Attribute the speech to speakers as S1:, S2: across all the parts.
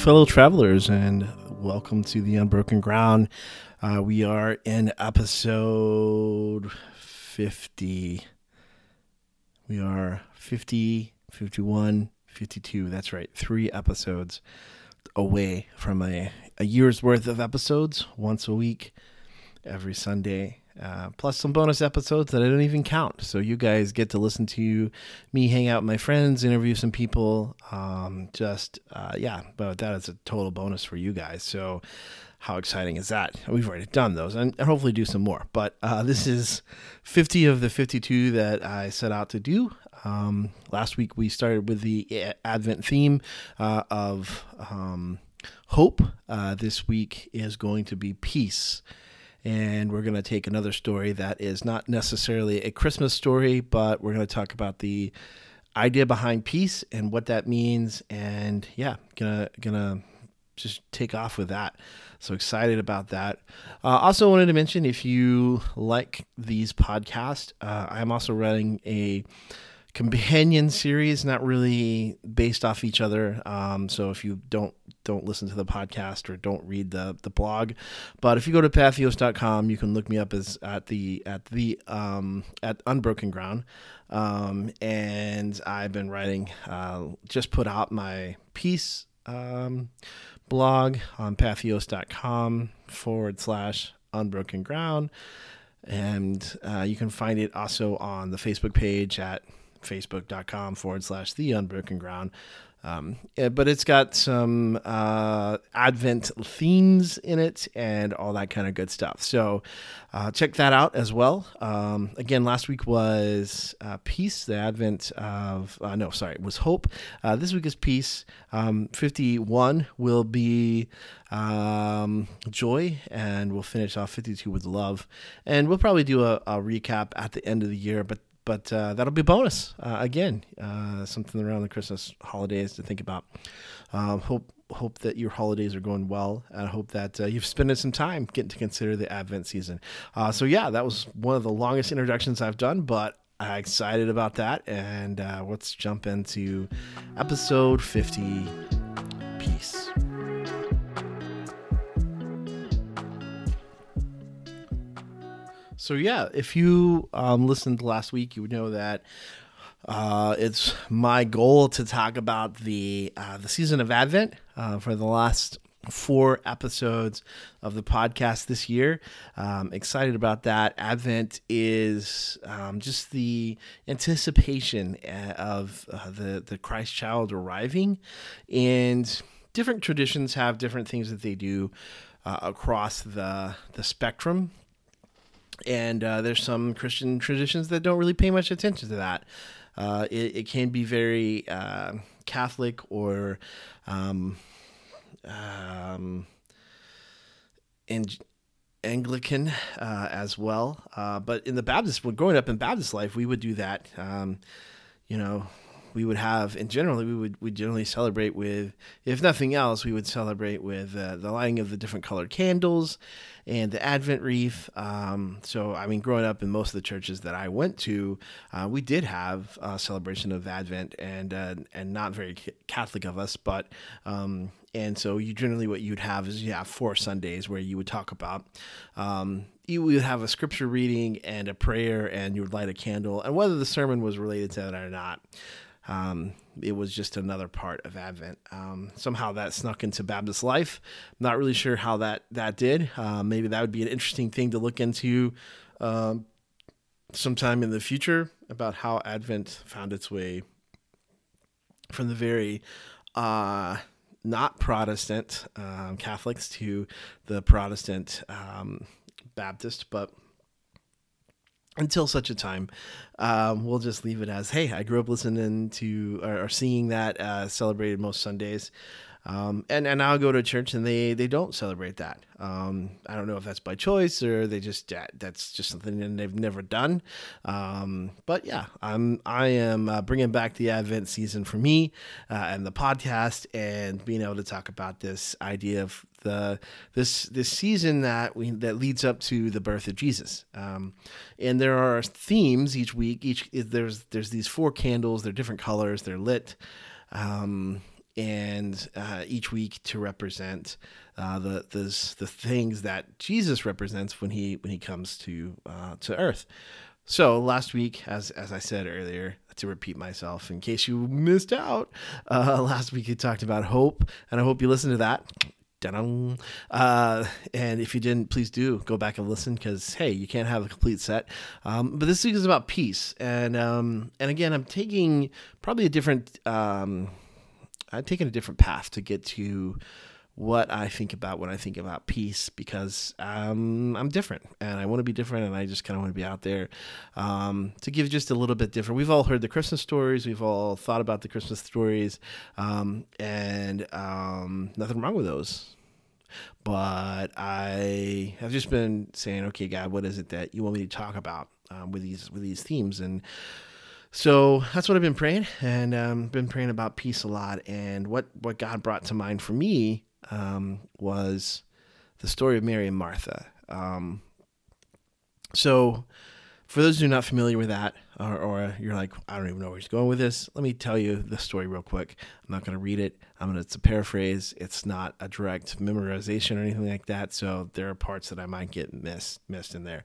S1: Fellow travelers, and welcome to the Unbroken Ground. Uh, we are in episode 50. We are 50, 51, 52. That's right. Three episodes away from a, a year's worth of episodes once a week, every Sunday. Uh, plus some bonus episodes that I don't even count. So you guys get to listen to me hang out with my friends, interview some people. Um, just uh, yeah, but that is a total bonus for you guys. So how exciting is that? We've already done those, and, hopefully do some more. But uh, this is 50 of the 52 that I set out to do. Um, last week we started with the Advent theme uh, of um, hope. Uh, this week is going to be peace and we're going to take another story that is not necessarily a Christmas story, but we're going to talk about the idea behind peace and what that means. And yeah, gonna gonna just take off with that. So excited about that. Uh, also wanted to mention if you like these podcasts, uh, I'm also running a companion series, not really based off each other. Um, so if you don't don't listen to the podcast or don't read the the blog, but if you go to patheos.com, you can look me up as at the at the um, at Unbroken Ground. Um, and I've been writing, uh, just put out my piece um, blog on patheos.com forward slash unbroken ground. And uh, you can find it also on the Facebook page at facebook.com forward slash the unbroken ground. Um, but it's got some uh, Advent themes in it and all that kind of good stuff. So uh, check that out as well. Um, again, last week was uh, Peace, the Advent of, uh, no, sorry, it was Hope. Uh, this week is Peace. Um, 51 will be um, Joy, and we'll finish off 52 with Love. And we'll probably do a, a recap at the end of the year, but but uh, that'll be a bonus uh, again. Uh, something around the Christmas holidays to think about. Um, hope hope that your holidays are going well. I hope that uh, you've spent some time getting to consider the Advent season. Uh, so yeah, that was one of the longest introductions I've done, but I'm excited about that. And uh, let's jump into episode 50. Peace. So yeah, if you um, listened last week, you would know that uh, it's my goal to talk about the uh, the season of Advent uh, for the last four episodes of the podcast this year. Um, excited about that. Advent is um, just the anticipation uh, of uh, the the Christ child arriving, and different traditions have different things that they do uh, across the the spectrum and uh, there's some Christian traditions that don't really pay much attention to that. Uh, it, it, can be very uh, Catholic or um, um, and Anglican uh, as well. Uh, but in the Baptist, growing up in Baptist life, we would do that. Um, you know, we would have, and generally, we would we generally celebrate with, if nothing else, we would celebrate with uh, the lighting of the different colored candles and the Advent wreath. Um, so, I mean, growing up in most of the churches that I went to, uh, we did have a celebration of Advent, and uh, and not very Catholic of us, but. Um, and so you generally what you'd have is you have four Sundays where you would talk about um, you would have a scripture reading and a prayer and you would light a candle and whether the sermon was related to that or not um, it was just another part of Advent. Um, somehow that snuck into Baptist life. not really sure how that that did. Uh, maybe that would be an interesting thing to look into um, sometime in the future about how Advent found its way from the very uh, not Protestant um, Catholics to the Protestant um, Baptist, but until such a time, um, we'll just leave it as, hey, I grew up listening to or, or seeing that uh, celebrated most Sundays. Um, and and I'll go to church and they they don't celebrate that. Um, I don't know if that's by choice or they just that's just something they've never done. Um, but yeah, I'm I am uh, bringing back the Advent season for me uh, and the podcast and being able to talk about this idea of the this this season that we that leads up to the birth of Jesus. Um, and there are themes each week. Each there's there's these four candles. They're different colors. They're lit. Um, and uh, each week to represent uh, the the the things that Jesus represents when he when he comes to uh, to Earth. So last week, as as I said earlier, to repeat myself in case you missed out, uh, last week we talked about hope, and I hope you listened to that. Uh, and if you didn't, please do go back and listen because hey, you can't have a complete set. Um, but this week is about peace, and um, and again, I'm taking probably a different. Um, I'm taken a different path to get to what I think about when I think about peace because um, I'm different and I want to be different and I just kind of want to be out there um, to give just a little bit different. We've all heard the Christmas stories, we've all thought about the Christmas stories, um, and um, nothing wrong with those. But I have just been saying, okay, God, what is it that you want me to talk about um, with these with these themes and so that's what I've been praying, and um, been praying about peace a lot. And what what God brought to mind for me um, was the story of Mary and Martha. Um, so, for those who are not familiar with that, or, or, you're like, I don't even know where he's going with this, let me tell you the story real quick. I'm not going to read it. I'm gonna, it's a paraphrase. It's not a direct memorization or anything like that. So there are parts that I might get missed missed in there.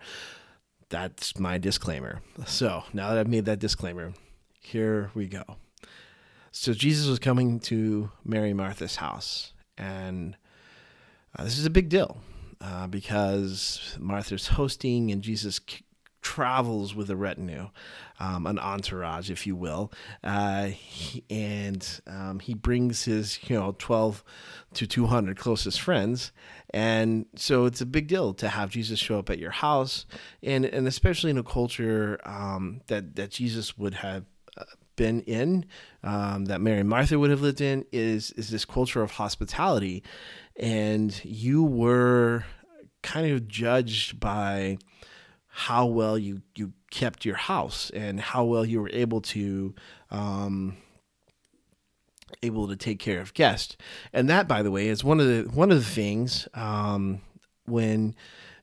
S1: That's my disclaimer. So now that I've made that disclaimer, here we go. So Jesus was coming to Mary Martha's house and uh, this is a big deal uh, because Martha's hosting and Jesus travels with a retinue, um, an entourage, if you will. Uh, he, and um, he brings his, you know, 12 to 200 closest friends. And so it's a big deal to have Jesus show up at your house. And, and especially in a culture um, that, that Jesus would have been in, um, that Mary and Martha would have lived in, is is this culture of hospitality, and you were kind of judged by how well you you kept your house and how well you were able to um, able to take care of guests. And that, by the way, is one of the one of the things um, when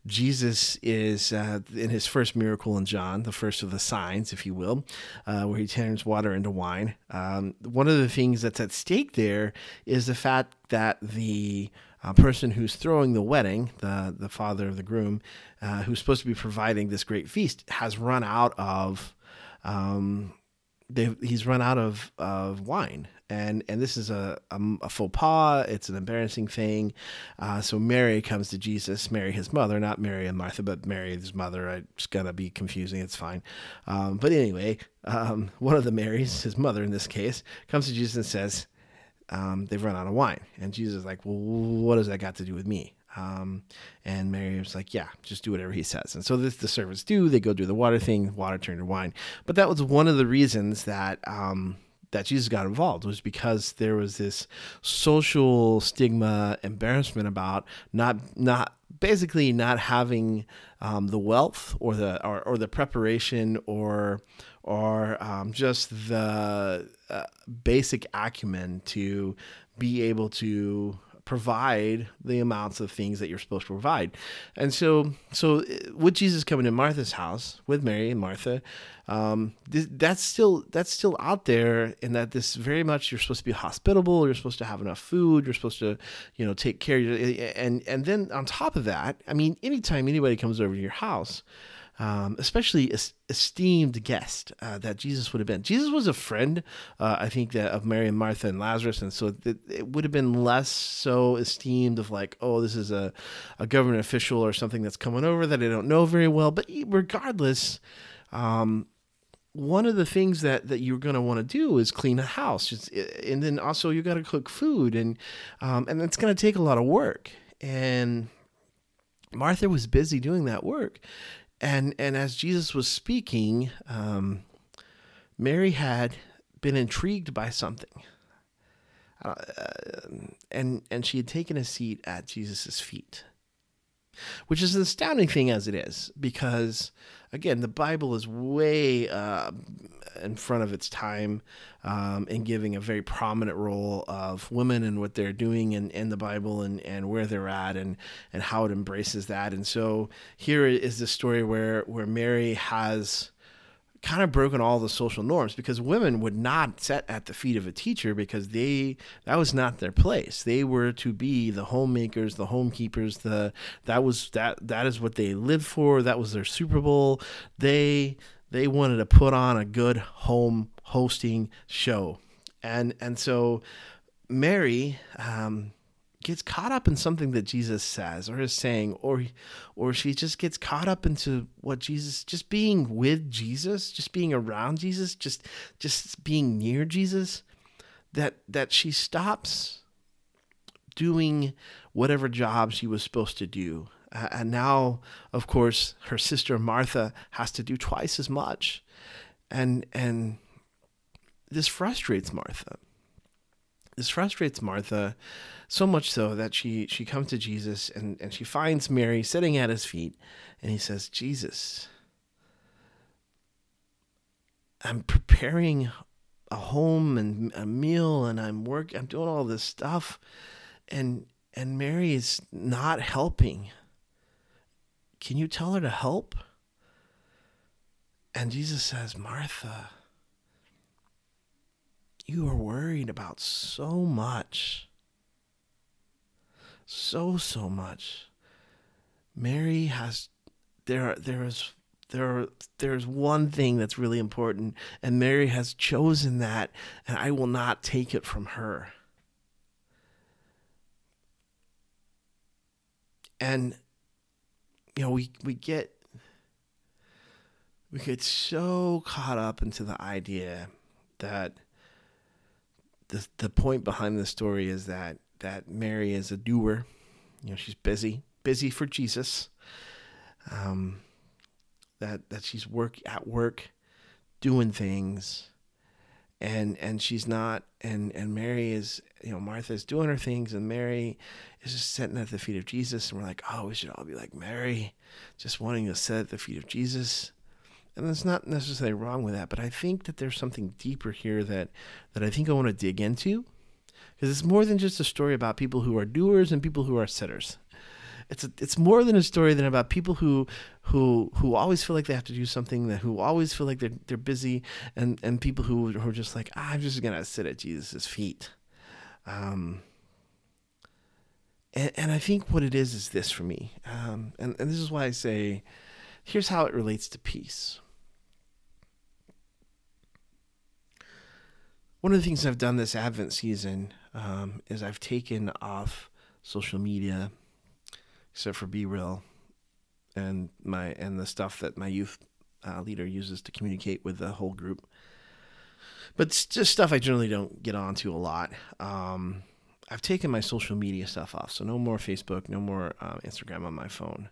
S1: Jesus is uh, in his first miracle in John, the first of the signs, if you will, uh, where he turns water into wine. Um, one of the things that's at stake there is the fact that the uh, person who's throwing the wedding, the the father of the groom, uh, who's supposed to be providing this great feast, has run out of. Um, he's run out of, of wine and and this is a, a, a faux pas. It's an embarrassing thing. Uh, so Mary comes to Jesus, Mary his mother, not Mary and Martha, but Mary his mother. It's gonna be confusing. It's fine. Um, but anyway, um, one of the Marys, his mother in this case, comes to Jesus and says, um, "They've run out of wine." And Jesus is like, "Well, what does that got to do with me?" Um, and Mary was like, yeah, just do whatever he says. And so this the servants do. They go do the water thing, water turned to wine. But that was one of the reasons that um, that Jesus got involved was because there was this social stigma, embarrassment about not not basically not having um, the wealth or the or, or the preparation or or um, just the uh, basic acumen to be able to provide the amounts of things that you're supposed to provide. And so, so uh, with Jesus coming to Martha's house with Mary and Martha, um, that's still that's still out there, in that this very much you're supposed to be hospitable. You're supposed to have enough food. You're supposed to, you know, take care. Of your, and and then on top of that, I mean, anytime anybody comes over to your house um, especially esteemed guest uh, that Jesus would have been. Jesus was a friend, uh, I think, that of Mary and Martha and Lazarus, and so it, it, would have been less so esteemed of like, oh, this is a, a government official or something that's coming over that I don't know very well. But regardless, um, one of the things that, that you're going to want to do is clean a house, Just, and then also you got to cook food, and um, and it's going to take a lot of work. And Martha was busy doing that work, and and as Jesus was speaking, um, Mary had been intrigued by something, uh, and and she had taken a seat at Jesus' feet, which is an astounding thing as it is, because again, the Bible is way uh, in front of its time um, in giving a very prominent role of women and what they're doing in, in the Bible and, and where they're at and, and how it embraces that. And so here is the story where, where Mary has kind of broken all the social norms because women would not sit at the feet of a teacher because they that was not their place. They were to be the homemakers, the homekeepers. The that was that that is what they lived for. That was their Super Bowl. They they wanted to put on a good home hosting show, and and so Mary. Um, gets caught up in something that Jesus says or is saying or or she just gets caught up into what Jesus just being with Jesus, just being around Jesus, just just being near Jesus that that she stops doing whatever job she was supposed to do. Uh, and now of course her sister Martha has to do twice as much. And and this frustrates Martha. This frustrates Martha so much so that she she comes to Jesus and, and she finds Mary sitting at his feet and he says, Jesus, I'm preparing a home and a meal and I'm work I'm doing all this stuff and and Mary is not helping. Can you tell her to help? And Jesus says, Martha, you are worried about so much. So, so much. Mary has there there is there there's one thing that's really important and Mary has chosen that and I will not take it from her. And you know, we we get we get so caught up into the idea that the the point behind the story is that that Mary is a doer. You know, she's busy, busy for Jesus. Um, that that she's work at work, doing things, and and she's not. And and Mary is, you know, Martha's doing her things, and Mary is just sitting at the feet of Jesus. And we're like, oh, we should all be like Mary, just wanting to sit at the feet of Jesus and there's not necessarily wrong with that, but I think that there's something deeper here that that I think I want to dig into because it's more than just a story about people who are doers and people who are sitters. It's a, it's more than a story than about people who who who always feel like they have to do something that who always feel like they're they're busy and and people who, who are just like ah, I'm just gonna sit at Jesus' feet. Um, and, and I think what it is is this for me, um, and and this is why I say, here's how it relates to peace. One of the things I've done this Advent season um, is I've taken off social media, except for BeReal, and my and the stuff that my youth uh, leader uses to communicate with the whole group. But it's just stuff I generally don't get onto a lot. Um, I've taken my social media stuff off, so no more Facebook, no more uh, Instagram on my phone,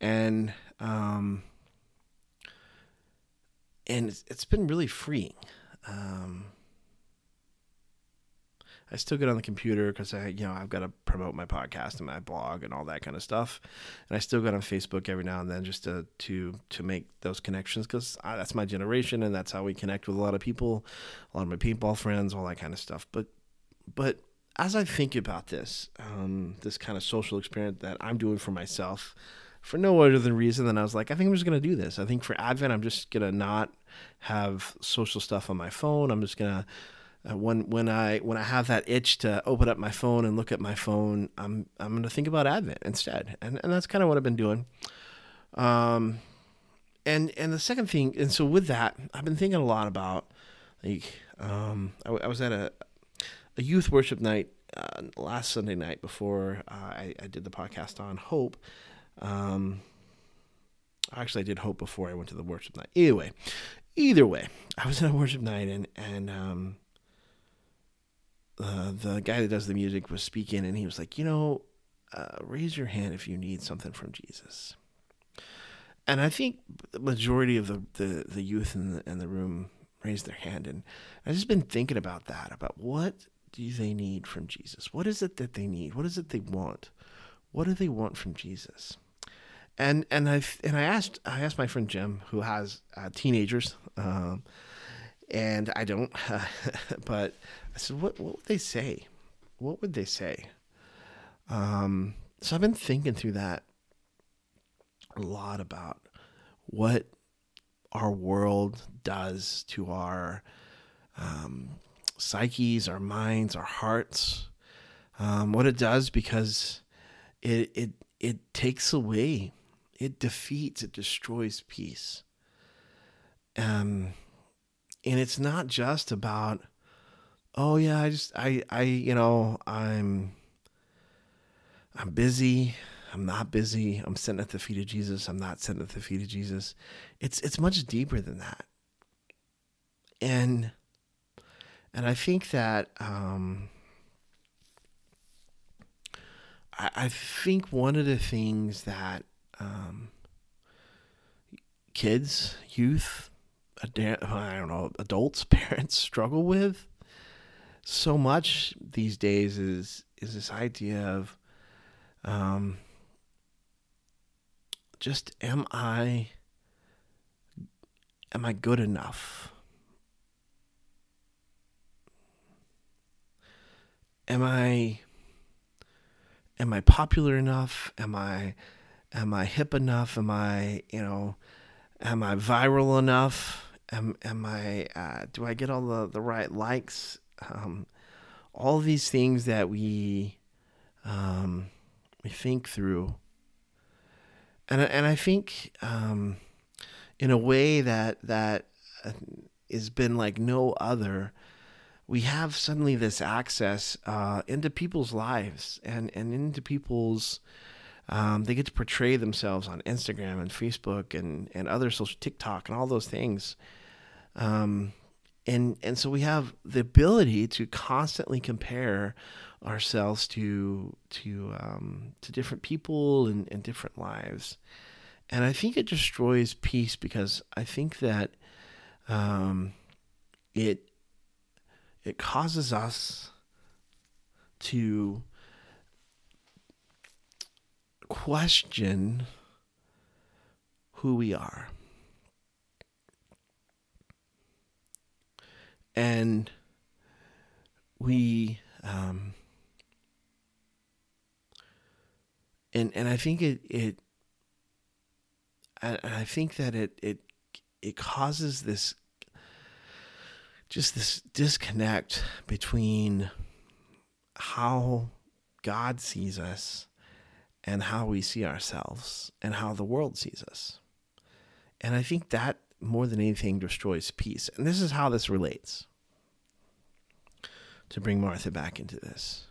S1: and um, and it's, it's been really freeing. I still get on the computer because I, you know, I've got to promote my podcast and my blog and all that kind of stuff. And I still get on Facebook every now and then just to to to make those connections because that's my generation and that's how we connect with a lot of people, a lot of my paintball friends, all that kind of stuff. But but as I think about this, um, this kind of social experiment that I'm doing for myself, for no other than reason than I was like, I think I'm just gonna do this. I think for Advent, I'm just gonna not have social stuff on my phone. I'm just gonna uh, when when I when I have that itch to open up my phone and look at my phone, I'm I'm going to think about Advent instead, and and that's kind of what I've been doing. Um, and and the second thing, and so with that, I've been thinking a lot about like um, I, I was at a a youth worship night uh, last Sunday night before uh, I, I did the podcast on hope. Um, actually, I did hope before I went to the worship night. Either way, either way, I was at a worship night and and um, uh, the guy that does the music was speaking, and he was like, you know, uh, raise your hand if you need something from Jesus. And I think the majority of the, the, the youth in the, in the room raised their hand. And I've just been thinking about that, about what do they need from Jesus? What is it that they need? What is it they want? What do they want from Jesus? And and I and I asked I asked my friend Jim, who has uh, teenagers, um, and I don't, but I said, what, what would they say? What would they say? Um, so I've been thinking through that a lot about what our world does to our um, psyches, our minds, our hearts. Um, what it does because it it it takes away, it defeats, it destroys peace. Um, and it's not just about, oh yeah, I just I I you know I'm I'm busy. I'm not busy. I'm sitting at the feet of Jesus. I'm not sitting at the feet of Jesus. It's it's much deeper than that. And and I think that um, I, I think one of the things that um, kids, youth, I don't know, adults, parents struggle with so much these days is is this idea of um, just am I am I good enough? Am I am I popular enough? Am I am I hip enough? Am I, you know, am I viral enough? Am am I uh, do I get all the, the right likes? Um, all these things that we um, we think through and and I think um, in a way that that uh, has been like no other. We have suddenly this access uh, into people's lives and, and into people's. Um, they get to portray themselves on Instagram and Facebook and, and other social TikTok and all those things. Um, and and so we have the ability to constantly compare ourselves to to um, to different people and, and different lives, and I think it destroys peace because I think that um, it it causes us to question who we are. And we um, and and I think it it I, I think that it it it causes this just this disconnect between how God sees us and how we see ourselves and how the world sees us. And I think that more than anything destroys peace. And this is how this relates to bring Martha back into this.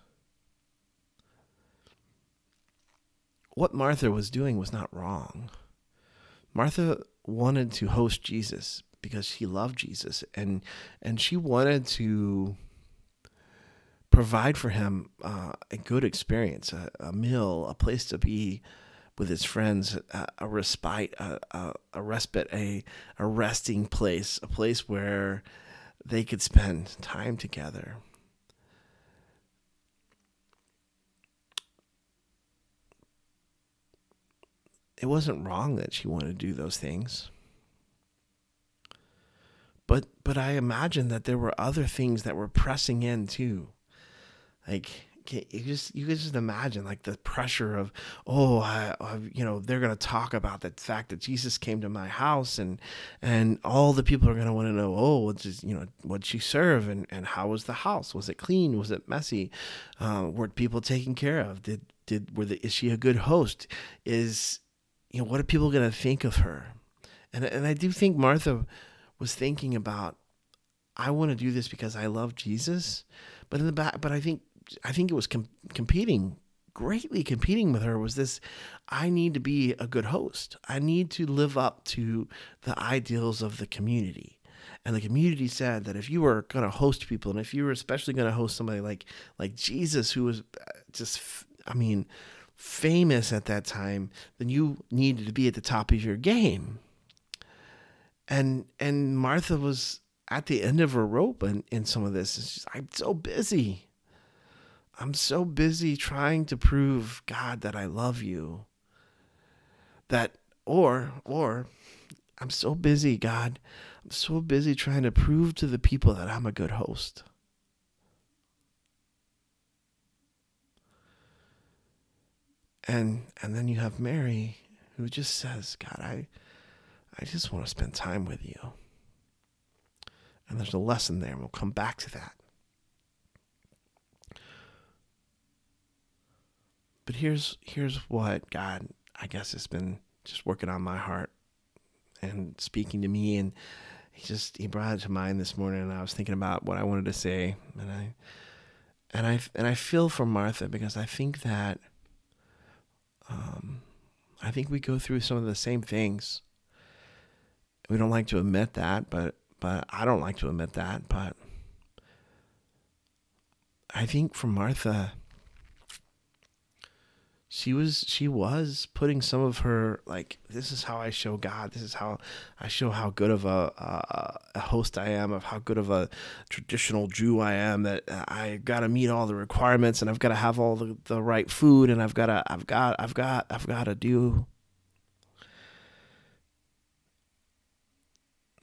S1: what Martha was doing was not wrong. Martha wanted to host Jesus because she loved Jesus and and she wanted to provide for him uh, a good experience, a, a, meal, a place to be with his friends, a, a respite, a, a, respite, a, a resting place, a place where they could spend time together. It wasn't wrong that she wanted to do those things. But but I imagine that there were other things that were pressing in too. Like you just you can just imagine like the pressure of oh I, I, you know they're gonna talk about the fact that Jesus came to my house and and all the people are gonna want to know oh what's just, you know what she serve and and how was the house? Was it clean? Was it messy? Uh, were people taken care of? Did did were the, is she a good host? Is you know, what are people going to think of her? And and I do think Martha was thinking about, I want to do this because I love Jesus, but in the back, but I think I think it was com- competing greatly competing with her was this I need to be a good host. I need to live up to the ideals of the community. And the community said that if you were going to host people and if you were especially going to host somebody like like Jesus who was uh, just I mean famous at that time, then you needed to be at the top of your game. And and Martha was at the end of her rope in, in some of this. Just, I'm so busy. I'm so busy trying to prove God that I love you. That or or I'm so busy, God. I'm so busy trying to prove to the people that I'm a good host. And and then you have Mary who just says, God, I I just want to spend time with you. And there's a lesson there, and we'll come back to that. But here's here's what God, I guess, has been just working on my heart and speaking to me and he just he brought it to mind this morning and I was thinking about what I wanted to say and I and I and I feel for Martha because I think that um, I think we go through some of the same things. We don't like to admit that, but but I don't like to admit that, but I think for Martha she was she was putting some of her like this is how I show God this is how I show how good of a, a, host I am of how good of a traditional Jew I am that I got to meet all the requirements and I've got to have all the, the right food and I've got to I've got I've got I've got to do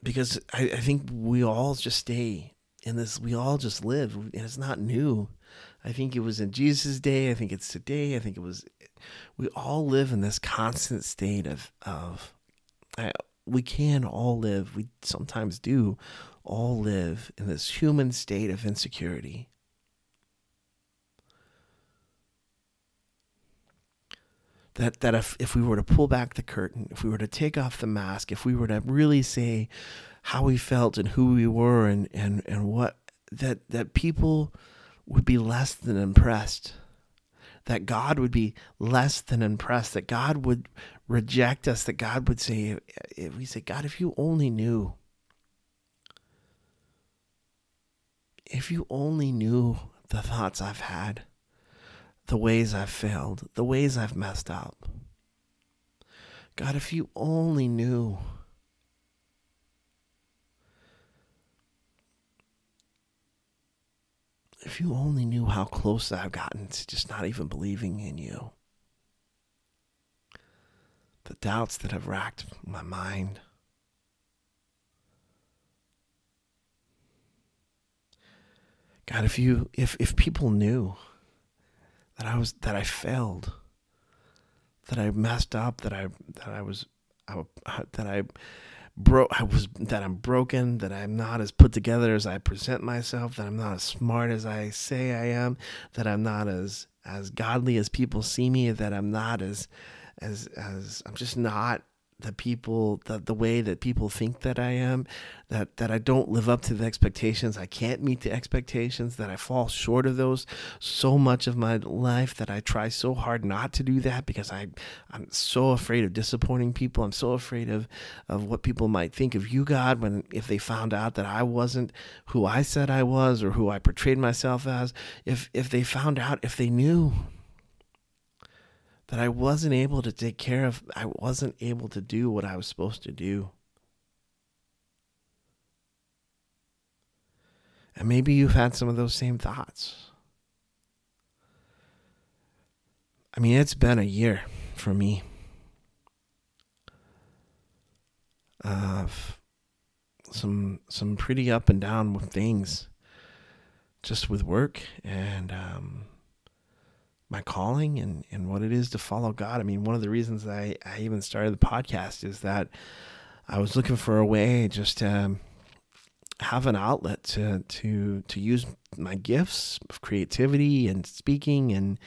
S1: because I, I think we all just stay in this we all just live and it's not new I think it was in Jesus' day. I think it's today. I think it was. We all live in this constant state of of. I, we can all live. We sometimes do, all live in this human state of insecurity. That that if if we were to pull back the curtain, if we were to take off the mask, if we were to really say how we felt and who we were and and and what that that people would be less than impressed. That God would be less than impressed. That God would reject us. That God would say, if we say, God, if you only knew, if you only knew the thoughts I've had, the ways I've failed, the ways I've messed up. God, if you only knew. If you only knew how close I've gotten to just not even believing in you. The doubts that have racked my mind. God, if you if if people knew that I was that I failed, that I messed up, that I that I was I, that I broke I was that I'm broken, that I'm not as put together as I present myself, that I'm not as smart as I say I am, that I'm not as as godly as people see me, that I'm not as as as I'm just not the people the, the way that people think that I am that that I don't live up to the expectations. I can't meet the expectations that I fall short of those. So much of my life that I try so hard not to do that because I I'm so afraid of disappointing people. I'm so afraid of of what people might think of you God when if they found out that I wasn't who I said I was or who I portrayed myself as. If if they found out if they knew that I wasn't able to take care of, I wasn't able to do what I was supposed to do. And maybe you've had some of those same thoughts. I mean, it's been a year for me. Of some some pretty up and down with things, just with work and um, my calling and, and what it is to follow God. I mean, one of the reasons I, I even started the podcast is that I was looking for a way just to um, have an outlet to to to use my gifts of creativity and speaking and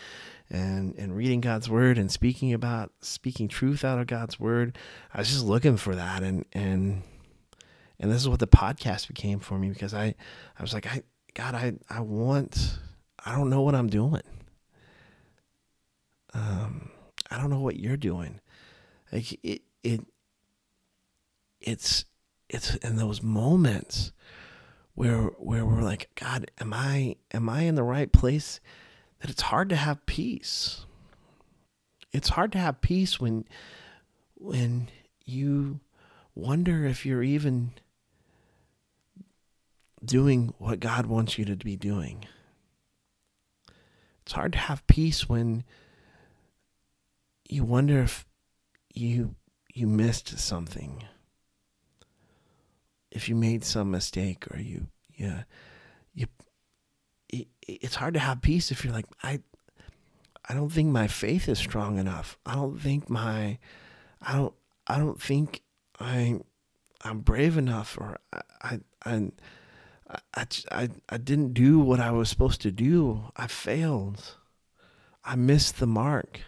S1: and and reading God's word and speaking about speaking truth out of God's word. I was just looking for that and and and this is what the podcast became for me because I I was like I God I I want I don't know what I'm doing um, I don't know what you're doing. Like it, it, it's, it's in those moments where, where we're like, God, am I, am I in the right place? That it's hard to have peace. It's hard to have peace when, when you wonder if you're even doing what God wants you to be doing. It's hard to have peace when you wonder if you you missed something if you made some mistake or you yeah you it, it's hard to have peace if you're like i i don't think my faith is strong enough i don't think my i don't i don't think I I'm brave enough or I I I I, I, I didn't do what I was supposed to do. I failed. I missed the mark.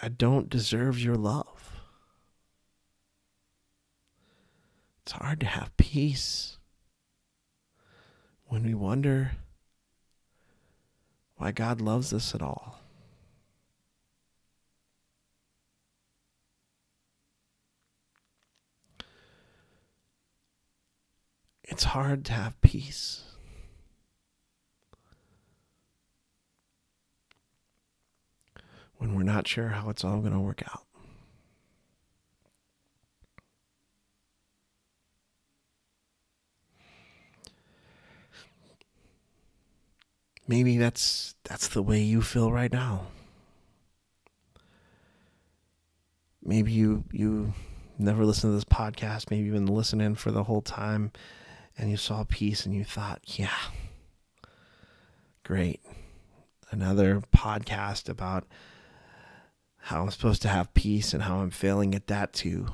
S1: I, don't deserve your love. It's hard to have peace when we wonder why God loves us at all. It's hard to have peace. When we're not sure how it's all going to work out. Maybe that's that's the way you feel right now. Maybe you you never listened to this podcast, maybe you've been listening for the whole time and you saw peace and you thought, yeah, great. Another podcast about how I'm supposed to have peace and how I'm failing at that too.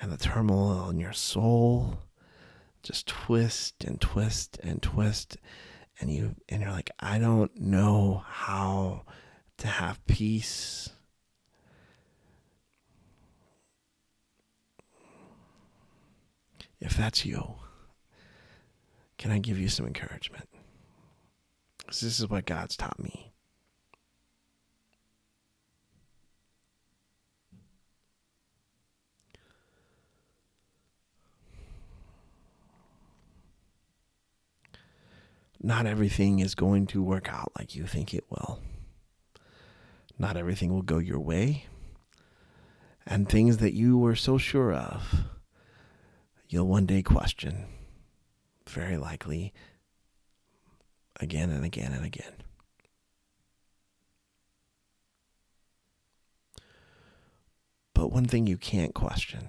S1: And the turmoil in your soul just twist and twist and twist. And you and you're like I don't know how to have peace. If that's you can I give you some encouragement? Because this is what God's taught me not everything is going to work out like you think it will. Not everything will go your way. And things that you were so sure of, you'll one day question, very likely, again and again and again. But one thing you can't question,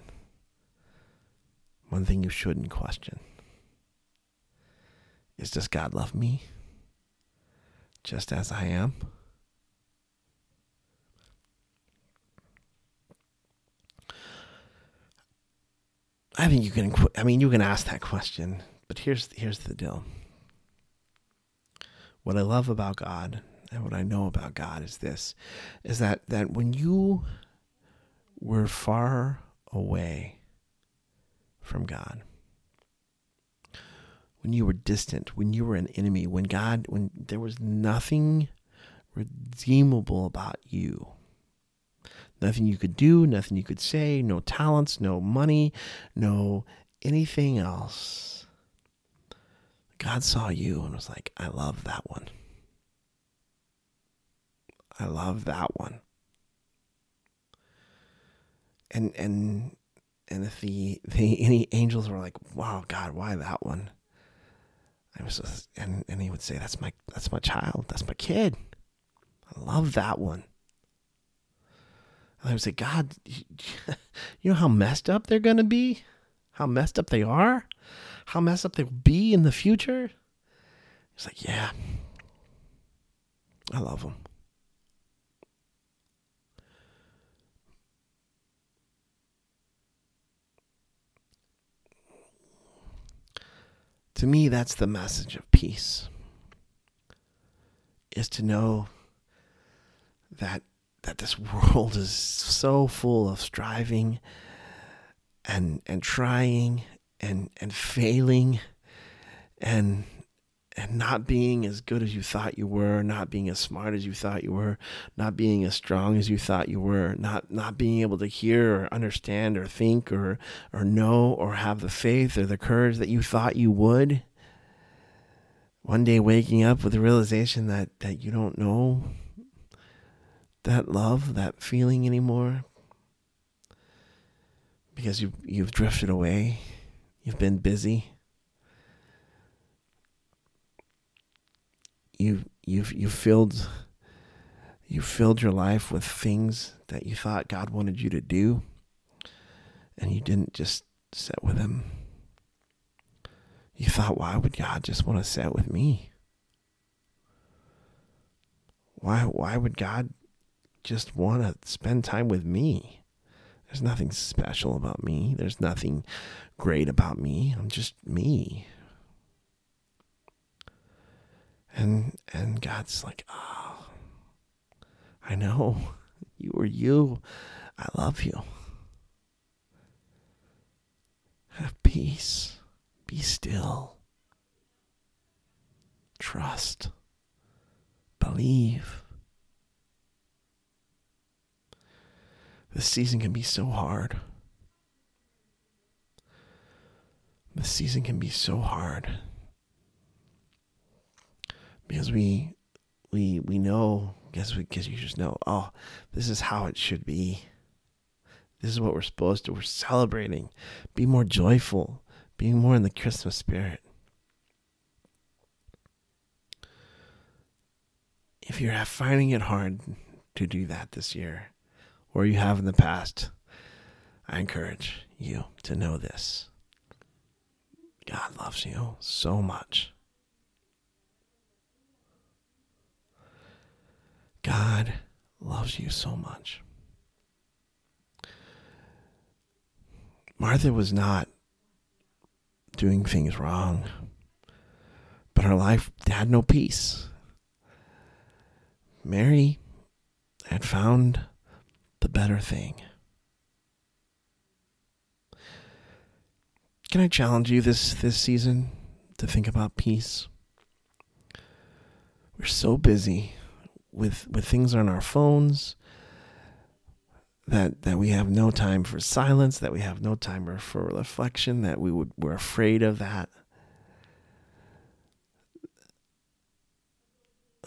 S1: one thing you shouldn't question, is does God love me just as I am? I think you can. I mean, you can ask that question, but here's here's the deal. What I love about God and what I know about God is this: is that that when you were far away from God, when you were distant, when you were an enemy, when God, when there was nothing redeemable about you. Nothing you could do, nothing you could say, no talents, no money, no anything else. God saw you and was like, I love that one. I love that one. And and and if the, the any angels were like, wow, God, why that one? I was just, and and he would say, "That's my that's my child. That's my kid. I love that one." And I would say, "God, you know how messed up they're gonna be, how messed up they are, how messed up they'll be in the future." He's like, "Yeah, I love them." To me, that's the message of peace. Is to know that that this world is so full of striving and and trying and and failing and and not being as good as you thought you were, not being as smart as you thought you were, not being as strong as you thought you were, not not being able to hear or understand or think or or know or have the faith or the courage that you thought you would. One day waking up with the realization that that you don't know that love, that feeling anymore because you you've drifted away. You've been busy you you've you filled you filled your life with things that you thought God wanted you to do and you didn't just sit with him. You thought why would God just want to sit with me? Why why would God just want to spend time with me. There's nothing special about me. There's nothing great about me. I'm just me. And and God's like, "Oh, I know. You are you. I love you. Have peace. Be still. Trust. Believe. This season can be so hard. This season can be so hard because we we we know because we because you just know oh this is how it should be. This is what we're supposed to. We're celebrating. Be more joyful. Being more in the Christmas spirit. If you're finding it hard to do that this year, or you have in the past, I encourage you to know this. God loves you so much. God loves you so much. Martha was not doing things wrong, but her life had no peace. Mary had found the better thing. Can I challenge you this this season to think about peace? We're so busy with with things on our phones that that we have no time for silence, that we have no time for reflection, that we would we're afraid of that.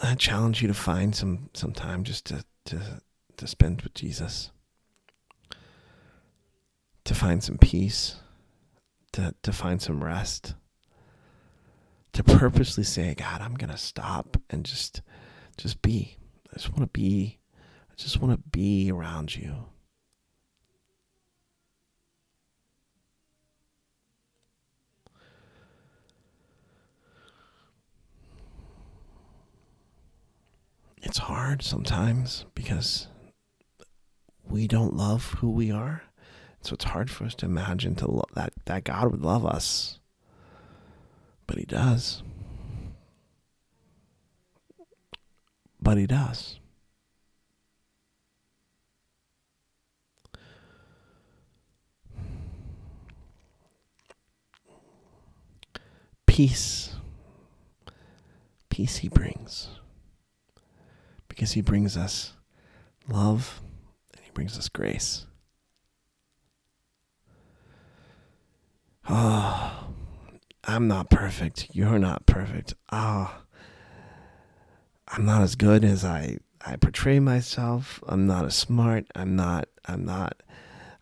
S1: I challenge you to find some some time just to to to spend with Jesus. To find some peace, to to find some rest. To purposely say, God, I'm gonna stop and just just be. I just want to be I just want to be around you. It's hard sometimes because we don't love who we are. So it's hard for us to imagine to lo- that that God would love us. But he does. But he does. Peace. Peace he brings. Because he brings us love and he brings us grace. Oh, I'm not perfect. You're not perfect. Ah. Oh, I'm not as good as I I portray myself. I'm not as smart. I'm not. I'm not.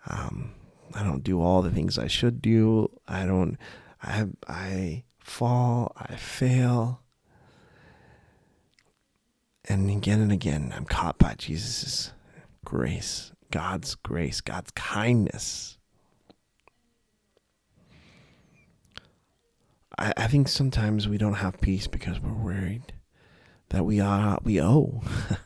S1: Um, I don't do all the things I should do. I don't. I I fall. I fail. And again and again, I'm caught by Jesus' grace, God's grace, God's kindness. I, I think sometimes we don't have peace because we're worried that we are we owe.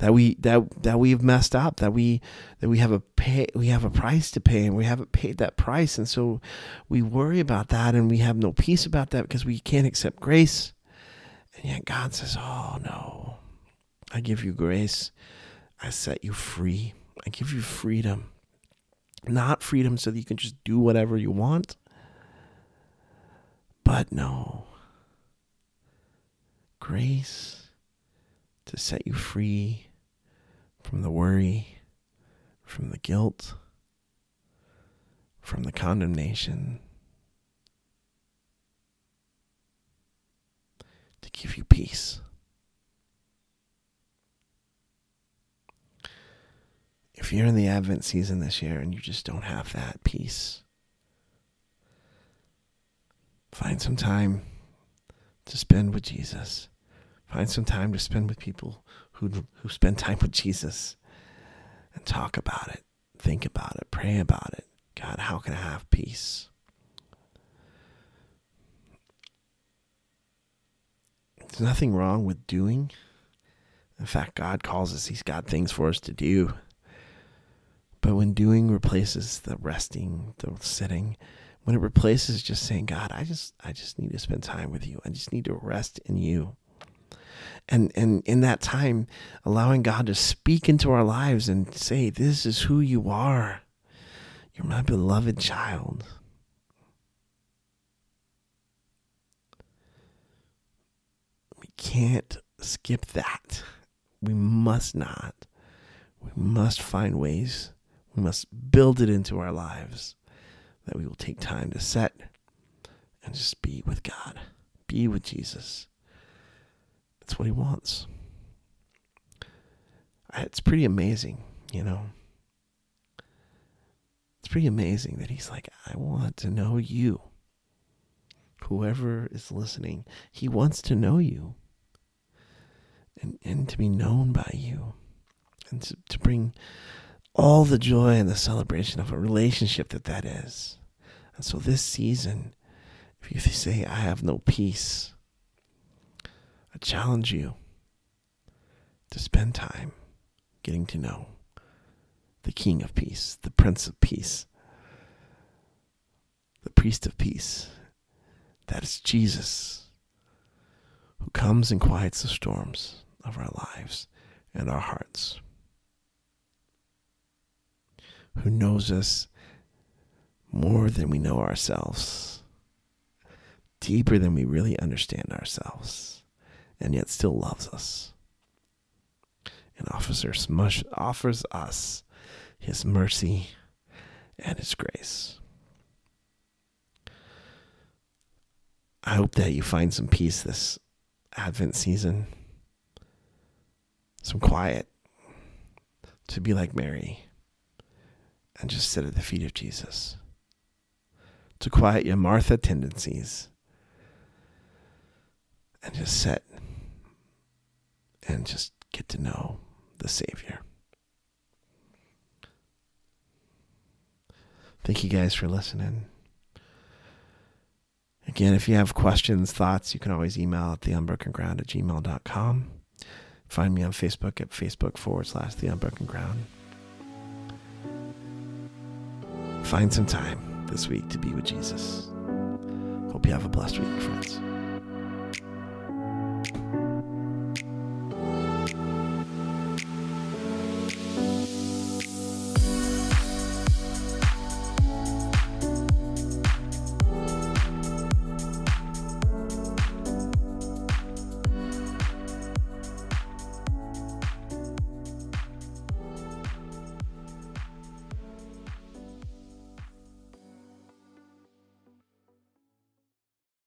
S1: That we that that we've messed up that we that we have a pay we have a price to pay and we haven't paid that price. And so we worry about that and we have no peace about that because we can't accept grace. And yet God says oh no. I give you grace. I set you free. I give you freedom. Not freedom so that you can just do whatever you want. But no. Grace to set you free from the worry, from the guilt, from the condemnation, to give you peace. If you're in the Advent season this year and you just don't have that peace, find some time to spend with Jesus. Find some time to spend with people who who spend time with Jesus and talk about it, think about it, pray about it. God, how can I have peace? There's nothing wrong with doing In fact, God calls us, He's got things for us to do. But when doing replaces the resting, the sitting, when it replaces just saying, God, I just I just need to spend time with you. I just need to rest in you. And and in that time, allowing God to speak into our lives and say, This is who you are. You're my beloved child. We can't skip that. We must not. We must find ways. We must build it into our lives that we will take time to set and just be with God, be with Jesus. That's what He wants. Uh, it's pretty amazing, you know. It's pretty amazing that He's like, I want to know you. Whoever is listening, He wants to know you and, and to be known by you and to, to bring all the joy and the celebration of a relationship that that is. And so this season, if you say, I have no peace, challenge you to spend time getting to know the King of Peace, the Prince of Peace, the Priest of Peace. That is Jesus, who comes and quiets the storms of our lives and our hearts, who knows us more than we know ourselves, deeper than we really understand ourselves, and yet still loves us and offers offers us his mercy and his grace. I hope that you find some peace this Advent season some quiet to be like Mary and just sit at the feet of Jesus. To quiet your Martha tendencies and just sit and just get to know the Savior. Thank you guys for listening. Again, if you have questions, thoughts, you can always email at theunbrokenground at gmail.com. Find me on Facebook at Facebook forward slash The Unbroken Ground. Find some time this week to be with Jesus. Hope you have a blessed week, friends.